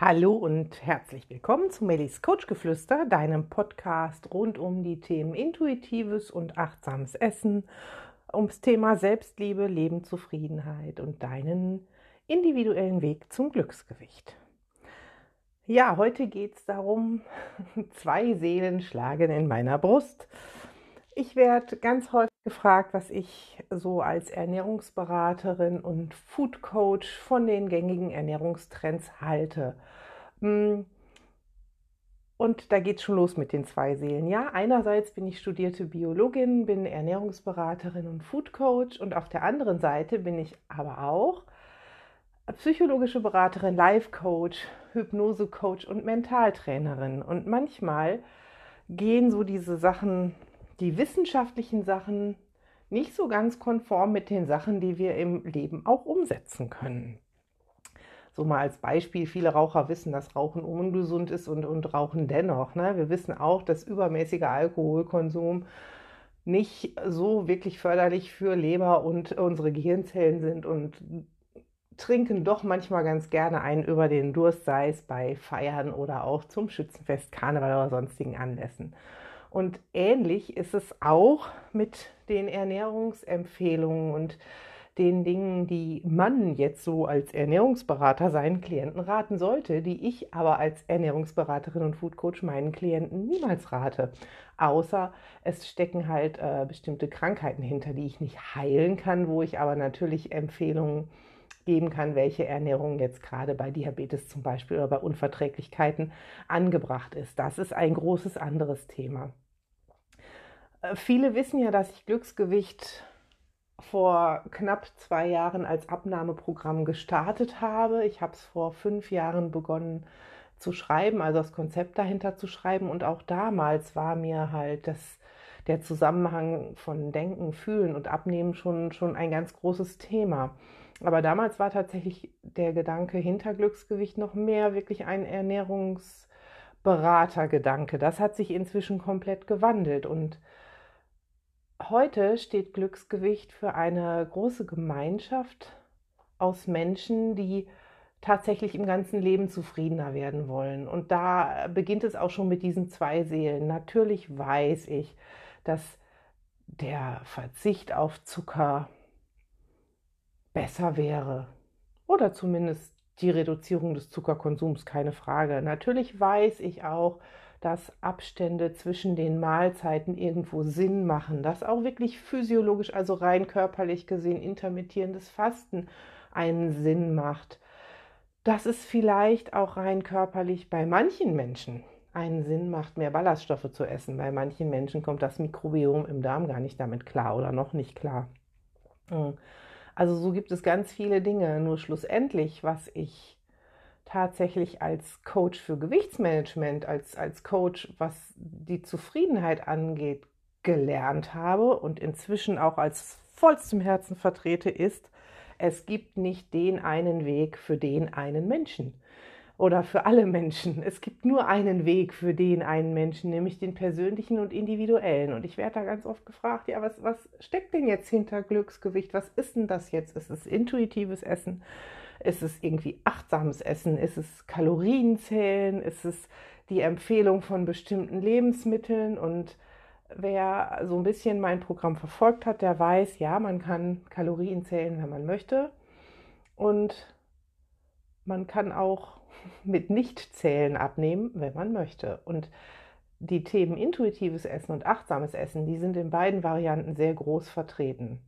Hallo und herzlich willkommen zu Mellis Coachgeflüster, deinem Podcast rund um die Themen intuitives und achtsames Essen, ums Thema Selbstliebe, Lebenszufriedenheit und deinen individuellen Weg zum Glücksgewicht. Ja, heute geht es darum, zwei Seelen schlagen in meiner Brust. Ich werde ganz häufig gefragt, was ich so als Ernährungsberaterin und Food Coach von den gängigen Ernährungstrends halte. Hm. Und da geht es schon los mit den zwei Seelen. Ja, einerseits bin ich studierte Biologin, bin Ernährungsberaterin und Food Coach und auf der anderen Seite bin ich aber auch psychologische Beraterin, Life Coach, Hypnose Coach und Mentaltrainerin. Und manchmal gehen so diese Sachen die wissenschaftlichen Sachen nicht so ganz konform mit den Sachen, die wir im Leben auch umsetzen können. So mal als Beispiel, viele Raucher wissen, dass Rauchen ungesund ist und, und rauchen dennoch. Ne? Wir wissen auch, dass übermäßiger Alkoholkonsum nicht so wirklich förderlich für Leber und unsere Gehirnzellen sind und trinken doch manchmal ganz gerne einen über den Durst, sei es bei Feiern oder auch zum Schützenfest, Karneval oder sonstigen Anlässen. Und ähnlich ist es auch mit den Ernährungsempfehlungen und den Dingen, die man jetzt so als Ernährungsberater seinen Klienten raten sollte, die ich aber als Ernährungsberaterin und Foodcoach meinen Klienten niemals rate. Außer es stecken halt äh, bestimmte Krankheiten hinter, die ich nicht heilen kann, wo ich aber natürlich Empfehlungen geben kann, welche Ernährung jetzt gerade bei Diabetes zum Beispiel oder bei Unverträglichkeiten angebracht ist. Das ist ein großes anderes Thema. Äh, viele wissen ja, dass ich Glücksgewicht vor knapp zwei Jahren als Abnahmeprogramm gestartet habe. Ich habe es vor fünf Jahren begonnen zu schreiben, also das Konzept dahinter zu schreiben. Und auch damals war mir halt das, der Zusammenhang von Denken, Fühlen und Abnehmen schon, schon ein ganz großes Thema. Aber damals war tatsächlich der Gedanke hinter Glücksgewicht noch mehr wirklich ein Ernährungsberatergedanke. Das hat sich inzwischen komplett gewandelt und heute steht Glücksgewicht für eine große Gemeinschaft aus Menschen, die tatsächlich im ganzen Leben zufriedener werden wollen. Und da beginnt es auch schon mit diesen zwei Seelen. Natürlich weiß ich, dass der Verzicht auf Zucker besser wäre. Oder zumindest die Reduzierung des Zuckerkonsums, keine Frage. Natürlich weiß ich auch, dass Abstände zwischen den Mahlzeiten irgendwo Sinn machen, dass auch wirklich physiologisch, also rein körperlich gesehen, intermittierendes Fasten einen Sinn macht, dass es vielleicht auch rein körperlich bei manchen Menschen einen Sinn macht, mehr Ballaststoffe zu essen. Bei manchen Menschen kommt das Mikrobiom im Darm gar nicht damit klar oder noch nicht klar. Hm. Also so gibt es ganz viele Dinge. Nur schlussendlich, was ich tatsächlich als Coach für Gewichtsmanagement, als, als Coach, was die Zufriedenheit angeht, gelernt habe und inzwischen auch als vollstem Herzen vertrete, ist, es gibt nicht den einen Weg für den einen Menschen oder für alle Menschen. Es gibt nur einen Weg für den einen Menschen, nämlich den persönlichen und individuellen. Und ich werde da ganz oft gefragt, ja, was, was steckt denn jetzt hinter Glücksgewicht? Was ist denn das jetzt? Ist es intuitives Essen? Ist es irgendwie achtsames Essen? Ist es Kalorienzählen? Ist es die Empfehlung von bestimmten Lebensmitteln? Und wer so ein bisschen mein Programm verfolgt hat, der weiß, ja, man kann Kalorien zählen, wenn man möchte. Und man kann auch mit Nichtzählen abnehmen, wenn man möchte. Und die Themen intuitives Essen und achtsames Essen, die sind in beiden Varianten sehr groß vertreten.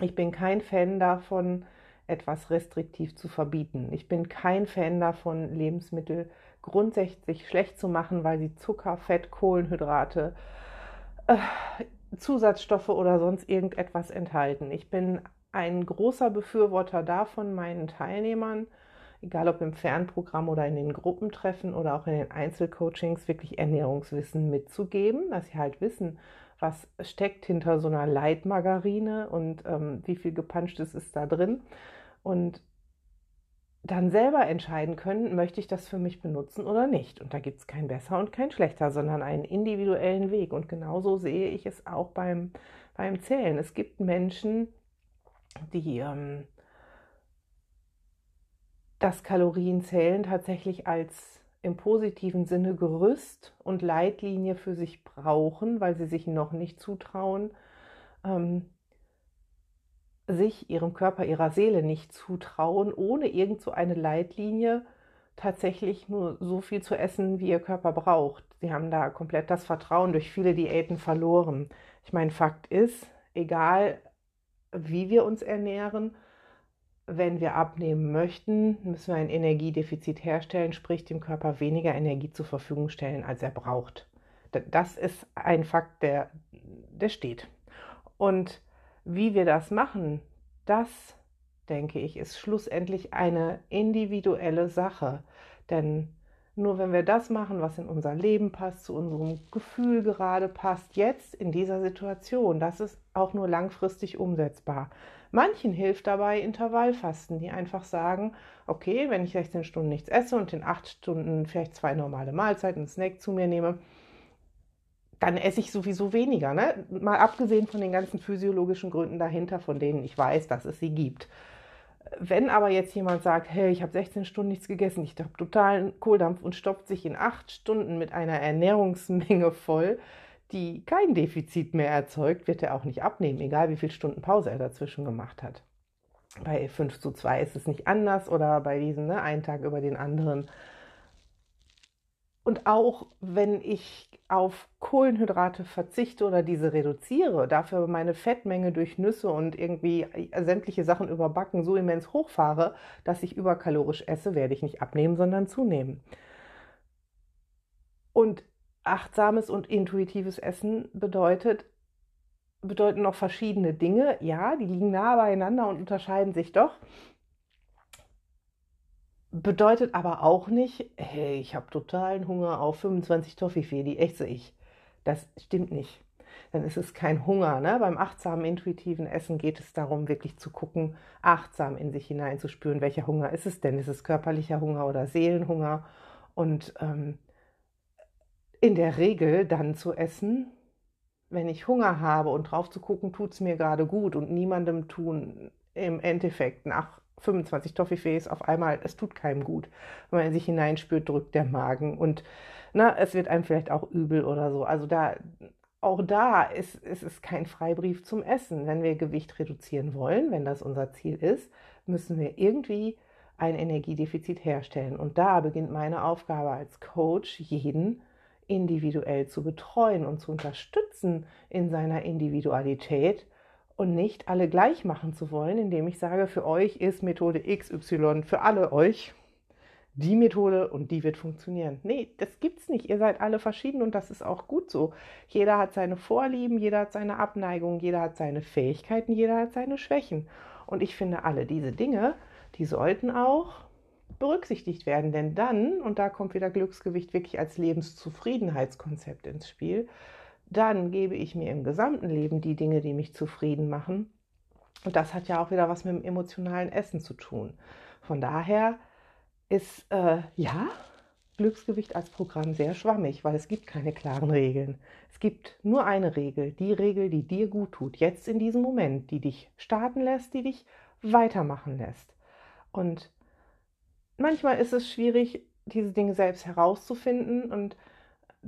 Ich bin kein Fan davon, etwas restriktiv zu verbieten. Ich bin kein Fan davon, Lebensmittel grundsätzlich schlecht zu machen, weil sie Zucker, Fett, Kohlenhydrate, äh, Zusatzstoffe oder sonst irgendetwas enthalten. Ich bin ein großer Befürworter davon, meinen Teilnehmern egal ob im Fernprogramm oder in den Gruppentreffen oder auch in den Einzelcoachings, wirklich Ernährungswissen mitzugeben, dass sie halt wissen, was steckt hinter so einer Leitmargarine und ähm, wie viel gepanschtes ist da drin. Und dann selber entscheiden können, möchte ich das für mich benutzen oder nicht. Und da gibt es kein besser und kein schlechter, sondern einen individuellen Weg. Und genauso sehe ich es auch beim, beim Zählen. Es gibt Menschen, die ähm, dass Kalorienzählen tatsächlich als im positiven Sinne Gerüst und Leitlinie für sich brauchen, weil sie sich noch nicht zutrauen, ähm, sich ihrem Körper, ihrer Seele nicht zutrauen, ohne irgend so eine Leitlinie tatsächlich nur so viel zu essen, wie ihr Körper braucht. Sie haben da komplett das Vertrauen durch viele Diäten verloren. Ich meine, Fakt ist, egal wie wir uns ernähren, wenn wir abnehmen möchten, müssen wir ein Energiedefizit herstellen, sprich dem Körper weniger Energie zur Verfügung stellen, als er braucht. Das ist ein Fakt, der, der steht. Und wie wir das machen, das, denke ich, ist schlussendlich eine individuelle Sache. Denn nur wenn wir das machen, was in unser Leben passt, zu unserem Gefühl gerade passt, jetzt in dieser Situation, das ist auch nur langfristig umsetzbar. Manchen hilft dabei Intervallfasten, die einfach sagen, okay, wenn ich 16 Stunden nichts esse und in 8 Stunden vielleicht zwei normale Mahlzeiten, einen Snack zu mir nehme, dann esse ich sowieso weniger. Ne? Mal abgesehen von den ganzen physiologischen Gründen dahinter, von denen ich weiß, dass es sie gibt. Wenn aber jetzt jemand sagt, hey, ich habe 16 Stunden nichts gegessen, ich habe totalen Kohldampf und stopft sich in 8 Stunden mit einer Ernährungsmenge voll, die kein Defizit mehr erzeugt, wird er auch nicht abnehmen, egal wie viele Stunden Pause er dazwischen gemacht hat. Bei 5 zu 2 ist es nicht anders oder bei diesem ne, einen Tag über den anderen. Und auch wenn ich auf Kohlenhydrate verzichte oder diese reduziere, dafür meine Fettmenge durch Nüsse und irgendwie sämtliche Sachen überbacken so immens hochfahre, dass ich überkalorisch esse, werde ich nicht abnehmen, sondern zunehmen. Und achtsames und intuitives Essen bedeutet, bedeuten noch verschiedene Dinge. Ja, die liegen nah beieinander und unterscheiden sich doch. Bedeutet aber auch nicht, hey, ich habe totalen Hunger auf 25 Toffifee, die esse ich. Das stimmt nicht. Dann ist es kein Hunger. Ne? Beim achtsamen, intuitiven Essen geht es darum, wirklich zu gucken, achtsam in sich hineinzuspüren, welcher Hunger ist es denn? Ist es körperlicher Hunger oder Seelenhunger? Und ähm, in der Regel dann zu essen, wenn ich Hunger habe und drauf zu gucken, tut es mir gerade gut und niemandem tun im Endeffekt nach 25 Toffifees auf einmal, es tut keinem gut. Wenn man in sich hineinspürt, drückt der Magen und na, es wird einem vielleicht auch übel oder so. Also da, auch da ist, ist es kein Freibrief zum Essen. Wenn wir Gewicht reduzieren wollen, wenn das unser Ziel ist, müssen wir irgendwie ein Energiedefizit herstellen. Und da beginnt meine Aufgabe als Coach, jeden individuell zu betreuen und zu unterstützen in seiner Individualität und nicht alle gleich machen zu wollen, indem ich sage, für euch ist Methode XY für alle euch die Methode und die wird funktionieren. Nee, das gibt's nicht. Ihr seid alle verschieden und das ist auch gut so. Jeder hat seine Vorlieben, jeder hat seine Abneigungen, jeder hat seine Fähigkeiten, jeder hat seine Schwächen. Und ich finde, alle diese Dinge, die sollten auch berücksichtigt werden. Denn dann, und da kommt wieder Glücksgewicht wirklich als Lebenszufriedenheitskonzept ins Spiel, dann gebe ich mir im gesamten Leben die Dinge, die mich zufrieden machen. Und das hat ja auch wieder was mit dem emotionalen Essen zu tun. Von daher ist äh, ja Glücksgewicht als Programm sehr schwammig, weil es gibt keine klaren Regeln. Es gibt nur eine Regel, die Regel, die dir gut tut, jetzt in diesem Moment, die dich starten lässt, die dich weitermachen lässt. Und manchmal ist es schwierig, diese Dinge selbst herauszufinden und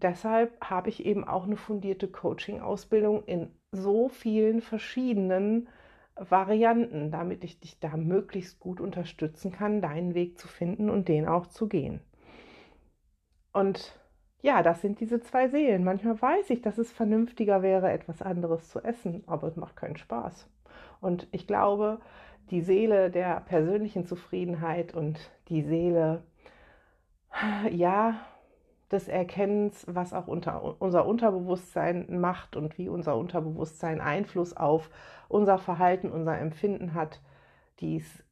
deshalb habe ich eben auch eine fundierte Coaching-Ausbildung in so vielen verschiedenen Varianten, damit ich dich da möglichst gut unterstützen kann, deinen Weg zu finden und den auch zu gehen. Und ja, das sind diese zwei Seelen. Manchmal weiß ich, dass es vernünftiger wäre, etwas anderes zu essen, aber es macht keinen Spaß. Und ich glaube, die Seele der persönlichen Zufriedenheit und die Seele, ja, des Erkennens, was auch unter, unser Unterbewusstsein macht und wie unser Unterbewusstsein Einfluss auf unser Verhalten, unser Empfinden hat, die ist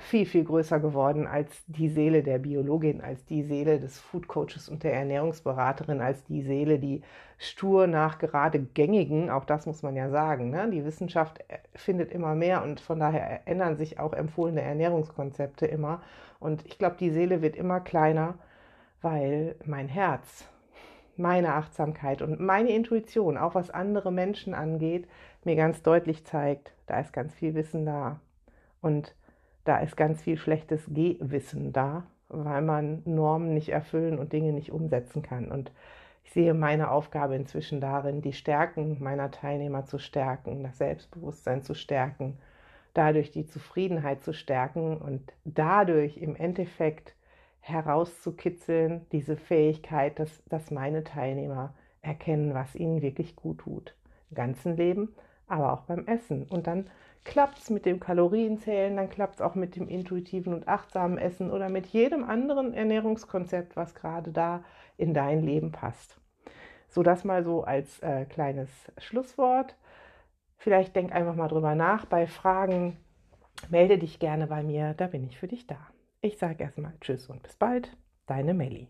viel, viel größer geworden als die Seele der Biologin, als die Seele des Food Coaches und der Ernährungsberaterin, als die Seele, die stur nach gerade gängigen, auch das muss man ja sagen, ne? die Wissenschaft äh, findet immer mehr und von daher ändern sich auch empfohlene Ernährungskonzepte immer. Und ich glaube, die Seele wird immer kleiner, weil mein Herz, meine Achtsamkeit und meine Intuition, auch was andere Menschen angeht, mir ganz deutlich zeigt, da ist ganz viel Wissen da. Und da ist ganz viel schlechtes Gehwissen da, weil man Normen nicht erfüllen und Dinge nicht umsetzen kann. Und ich sehe meine Aufgabe inzwischen darin, die Stärken meiner Teilnehmer zu stärken, das Selbstbewusstsein zu stärken, dadurch die Zufriedenheit zu stärken und dadurch im Endeffekt herauszukitzeln, diese Fähigkeit, dass, dass meine Teilnehmer erkennen, was ihnen wirklich gut tut. Im ganzen Leben, aber auch beim Essen. Und dann klappt es mit dem Kalorienzählen, dann klappt es auch mit dem intuitiven und achtsamen Essen oder mit jedem anderen Ernährungskonzept, was gerade da in dein Leben passt. So das mal so als äh, kleines Schlusswort. Vielleicht denk einfach mal drüber nach. Bei Fragen melde dich gerne bei mir, da bin ich für dich da. Ich sage erstmal Tschüss und bis bald, deine Melli.